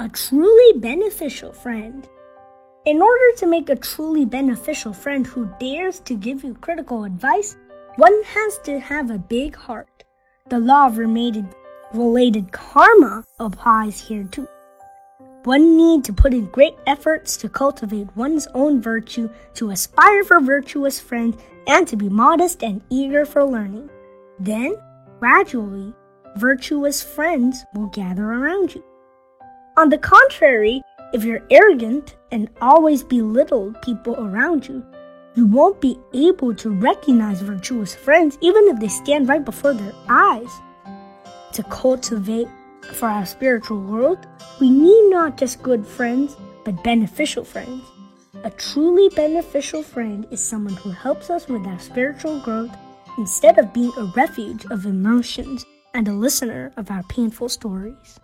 A truly beneficial friend. In order to make a truly beneficial friend who dares to give you critical advice, one has to have a big heart. The law of related, related karma applies here too. One need to put in great efforts to cultivate one's own virtue, to aspire for virtuous friends, and to be modest and eager for learning. Then, gradually, virtuous friends will gather around you. On the contrary, if you're arrogant and always belittle people around you, you won't be able to recognize virtuous friends even if they stand right before their eyes. To cultivate for our spiritual growth, we need not just good friends, but beneficial friends. A truly beneficial friend is someone who helps us with our spiritual growth instead of being a refuge of emotions and a listener of our painful stories.